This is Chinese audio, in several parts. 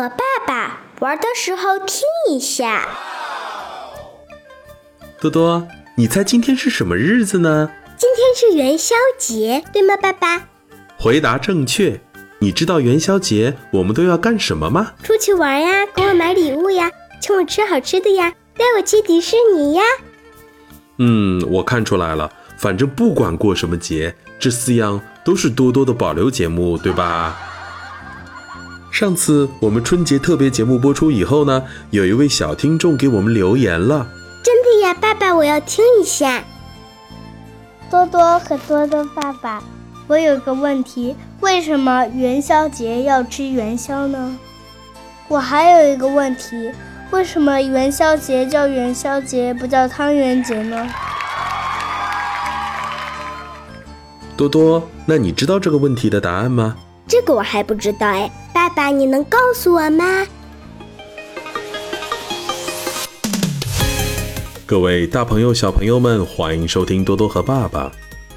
和爸爸玩的时候听一下。多多，你猜今天是什么日子呢？今天是元宵节，对吗，爸爸？回答正确。你知道元宵节我们都要干什么吗？出去玩呀，给我买礼物呀，请我吃好吃的呀，带我去迪士尼呀。嗯，我看出来了。反正不管过什么节，这四样都是多多的保留节目，对吧？上次我们春节特别节目播出以后呢，有一位小听众给我们留言了。真的呀，爸爸，我要听一下。多多和多多爸爸，我有个问题：为什么元宵节要吃元宵呢？我还有一个问题：为什么元宵节叫元宵节，不叫汤圆节呢？多多，那你知道这个问题的答案吗？这个我还不知道哎，爸爸，你能告诉我吗？各位大朋友、小朋友们，欢迎收听多多和爸爸。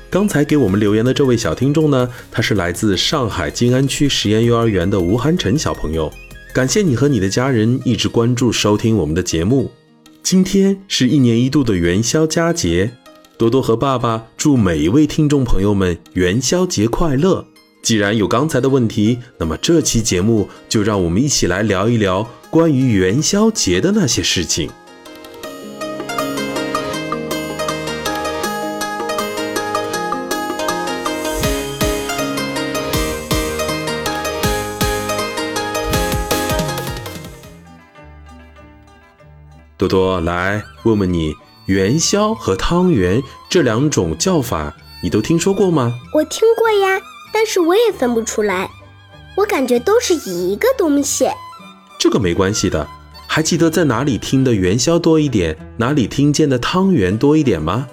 刚才给我们留言的这位小听众呢，他是来自上海静安区实验幼儿园的吴涵晨小朋友。感谢你和你的家人一直关注收听我们的节目。今天是一年一度的元宵佳节。多多和爸爸祝每一位听众朋友们元宵节快乐。既然有刚才的问题，那么这期节目就让我们一起来聊一聊关于元宵节的那些事情。多多，来问问你。元宵和汤圆这两种叫法，你都听说过吗？我听过呀，但是我也分不出来。我感觉都是一个东西。这个没关系的。还记得在哪里听的元宵多一点，哪里听见的汤圆多一点吗？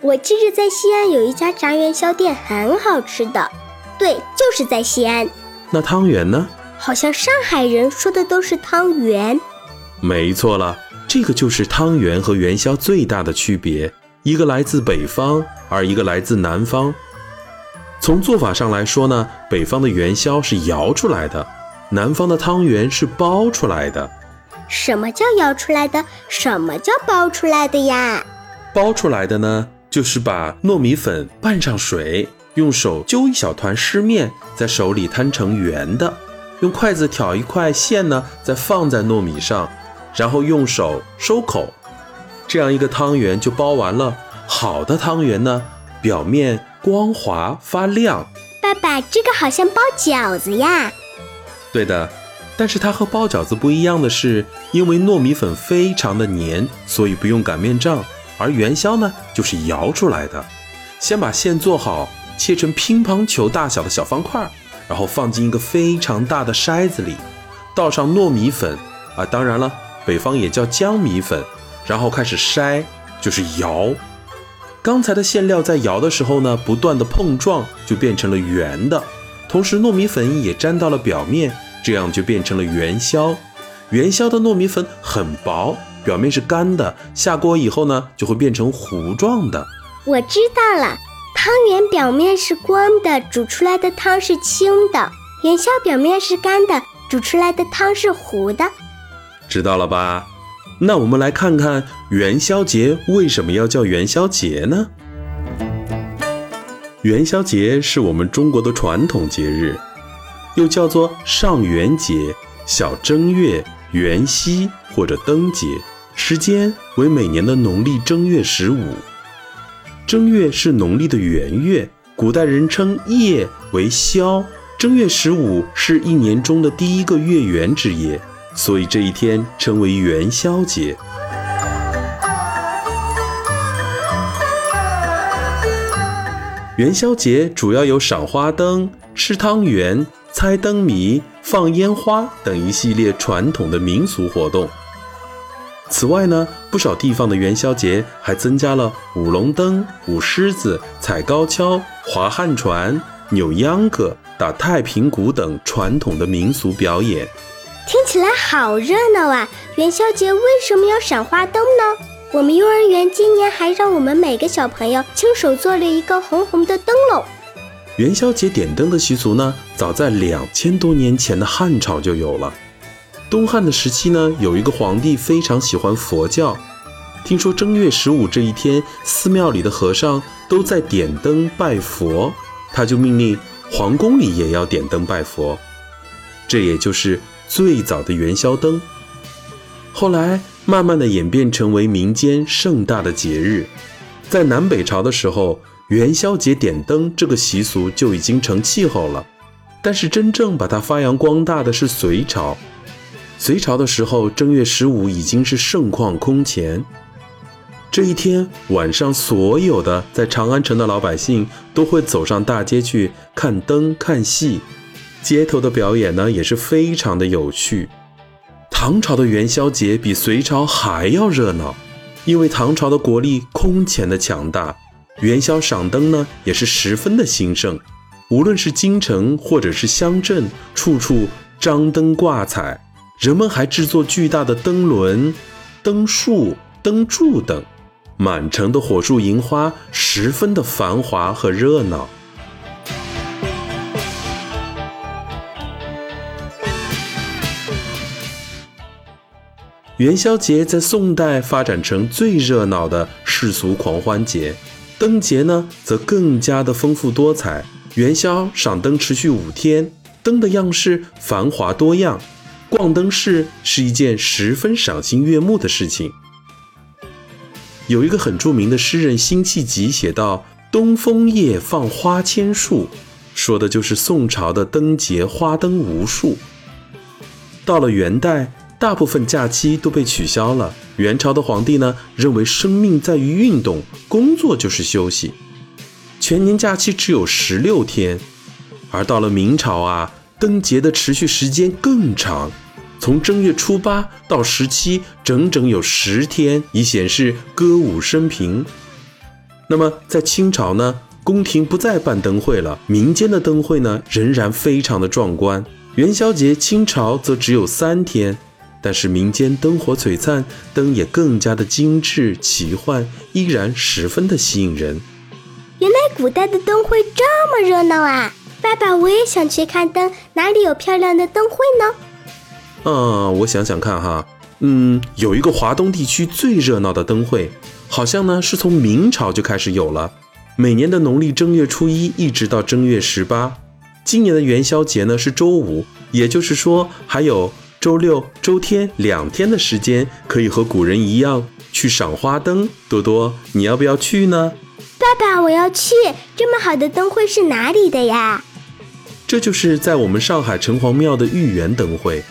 我记着在西安有一家炸元宵店，很好吃的。对，就是在西安。那汤圆呢？好像上海人说的都是汤圆。没错了。这个就是汤圆和元宵最大的区别，一个来自北方，而一个来自南方。从做法上来说呢，北方的元宵是摇出来的，南方的汤圆是包出来的。什么叫摇出来的？什么叫包出来的呀？包出来的呢，就是把糯米粉拌上水，用手揪一小团湿面，在手里摊成圆的，用筷子挑一块馅呢，再放在糯米上。然后用手收口，这样一个汤圆就包完了。好的汤圆呢，表面光滑发亮。爸爸，这个好像包饺子呀。对的，但是它和包饺子不一样的是，因为糯米粉非常的黏，所以不用擀面杖。而元宵呢，就是摇出来的。先把馅做好，切成乒乓球大小的小方块，然后放进一个非常大的筛子里，倒上糯米粉啊，当然了。北方也叫江米粉，然后开始筛，就是摇。刚才的馅料在摇的时候呢，不断的碰撞，就变成了圆的。同时糯米粉也粘到了表面，这样就变成了元宵。元宵的糯米粉很薄，表面是干的，下锅以后呢，就会变成糊状的。我知道了，汤圆表面是光的，煮出来的汤是清的；元宵表面是干的，煮出来的汤是糊的。知道了吧？那我们来看看元宵节为什么要叫元宵节呢？元宵节是我们中国的传统节日，又叫做上元节、小正月、元夕或者灯节，时间为每年的农历正月十五。正月是农历的元月，古代人称夜为宵。正月十五是一年中的第一个月圆之夜。所以这一天称为元宵节。元宵节主要有赏花灯、吃汤圆、猜灯谜、放烟花等一系列传统的民俗活动。此外呢，不少地方的元宵节还增加了舞龙灯、舞狮子、踩高跷、划旱船、扭秧歌、打太平鼓等传统的民俗表演。听起来好热闹啊！元宵节为什么要赏花灯呢？我们幼儿园今年还让我们每个小朋友亲手做了一个红红的灯笼。元宵节点灯的习俗呢，早在两千多年前的汉朝就有了。东汉的时期呢，有一个皇帝非常喜欢佛教，听说正月十五这一天，寺庙里的和尚都在点灯拜佛，他就命令皇宫里也要点灯拜佛，这也就是最早的元宵灯。后来慢慢的演变成为民间盛大的节日，在南北朝的时候，元宵节点灯这个习俗就已经成气候了。但是真正把它发扬光大的是隋朝。隋朝的时候，正月十五已经是盛况空前。这一天晚上，所有的在长安城的老百姓都会走上大街去看灯看戏，街头的表演呢也是非常的有趣。唐朝的元宵节比隋朝还要热闹，因为唐朝的国力空前的强大，元宵赏灯呢也是十分的兴盛。无论是京城或者是乡镇，处处张灯挂彩，人们还制作巨大的灯轮、灯树、灯柱等，满城的火树银花，十分的繁华和热闹。元宵节在宋代发展成最热闹的世俗狂欢节，灯节呢则更加的丰富多彩。元宵赏灯持续五天，灯的样式繁华多样，逛灯市是一件十分赏心悦目的事情。有一个很著名的诗人辛弃疾写道：“东风夜放花千树”，说的就是宋朝的灯节花灯无数。到了元代，大部分假期都被取消了。元朝的皇帝呢，认为生命在于运动，工作就是休息。全年假期只有十六天，而到了明朝啊，灯节的持续时间更长，从正月初八到十七，整整有十天，以显示歌舞升平。那么在清朝呢，宫廷不再办灯会了，民间的灯会呢仍然非常的壮观。元宵节清朝则只有三天，但是民间灯火璀璨，灯也更加的精致奇幻，依然十分的吸引人。原来古代的灯会这么热闹啊！爸爸，我也想去看灯，哪里有漂亮的灯会呢？嗯，我想想看哈，嗯，有一个华东地区最热闹的灯会，好像呢是从明朝就开始有了，每年的农历正月初一一直到正月十八。今年的元宵节呢是周五，也就是说还有周六、周天两天的时间，可以和古人一样去赏花灯。多多，你要不要去呢？爸爸，我要去！这么好的灯会是哪里的呀？这就是在我们上海城隍庙的豫园灯会，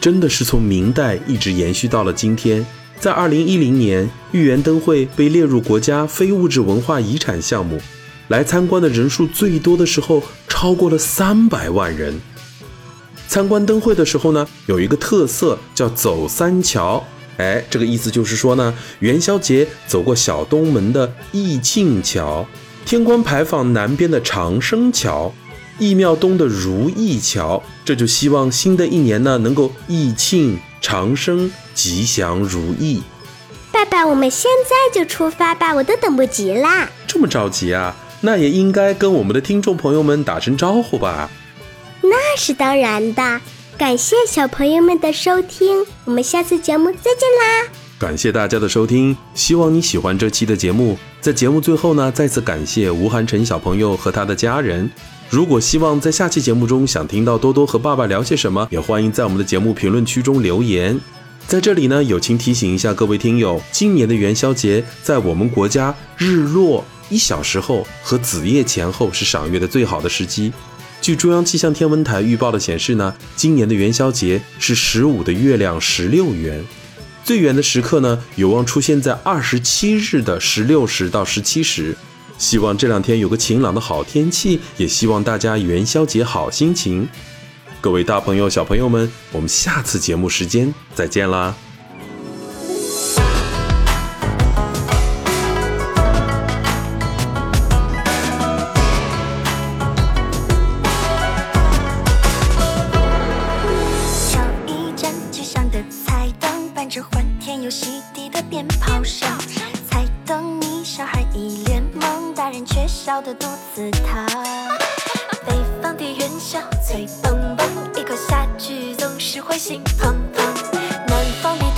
真的是从明代一直延续到了今天。在二零一零年，豫园灯会被列入国家非物质文化遗产项目，来参观的人数最多的时候超过了三百万人。参观灯会的时候呢，有一个特色叫走三桥。哎，这个意思就是说呢，元宵节走过小东门的义庆桥，天官牌坊南边的长生桥，义庙东的如意桥，这就希望新的一年呢能够义庆长生，吉祥如意。爸爸，我们现在就出发吧，我都等不及啦！这么着急啊？那也应该跟我们的听众朋友们打声招呼吧？那是当然的。感谢小朋友们的收听，我们下次节目再见啦！感谢大家的收听，希望你喜欢这期的节目。在节目最后呢，再次感谢吴涵晨小朋友和他的家人。如果希望在下期节目中想听到多多和爸爸聊些什么，也欢迎在我们的节目评论区中留言。在这里呢，友情提醒一下各位听友，今年的元宵节在我们国家日落一小时后和子夜前后是赏月的最好的时机。据中央气象天文台预报的显示呢，今年的元宵节是十五的月亮十六圆，最圆的时刻呢有望出现在二十七日的十六时到十七时。希望这两天有个晴朗的好天气，也希望大家元宵节好心情。各位大朋友小朋友们，我们下次节目时间再见啦！小孩一脸懵，大人却笑得肚子疼。北方的元宵脆嘣嘣，一口下去总是会心砰砰。南方的。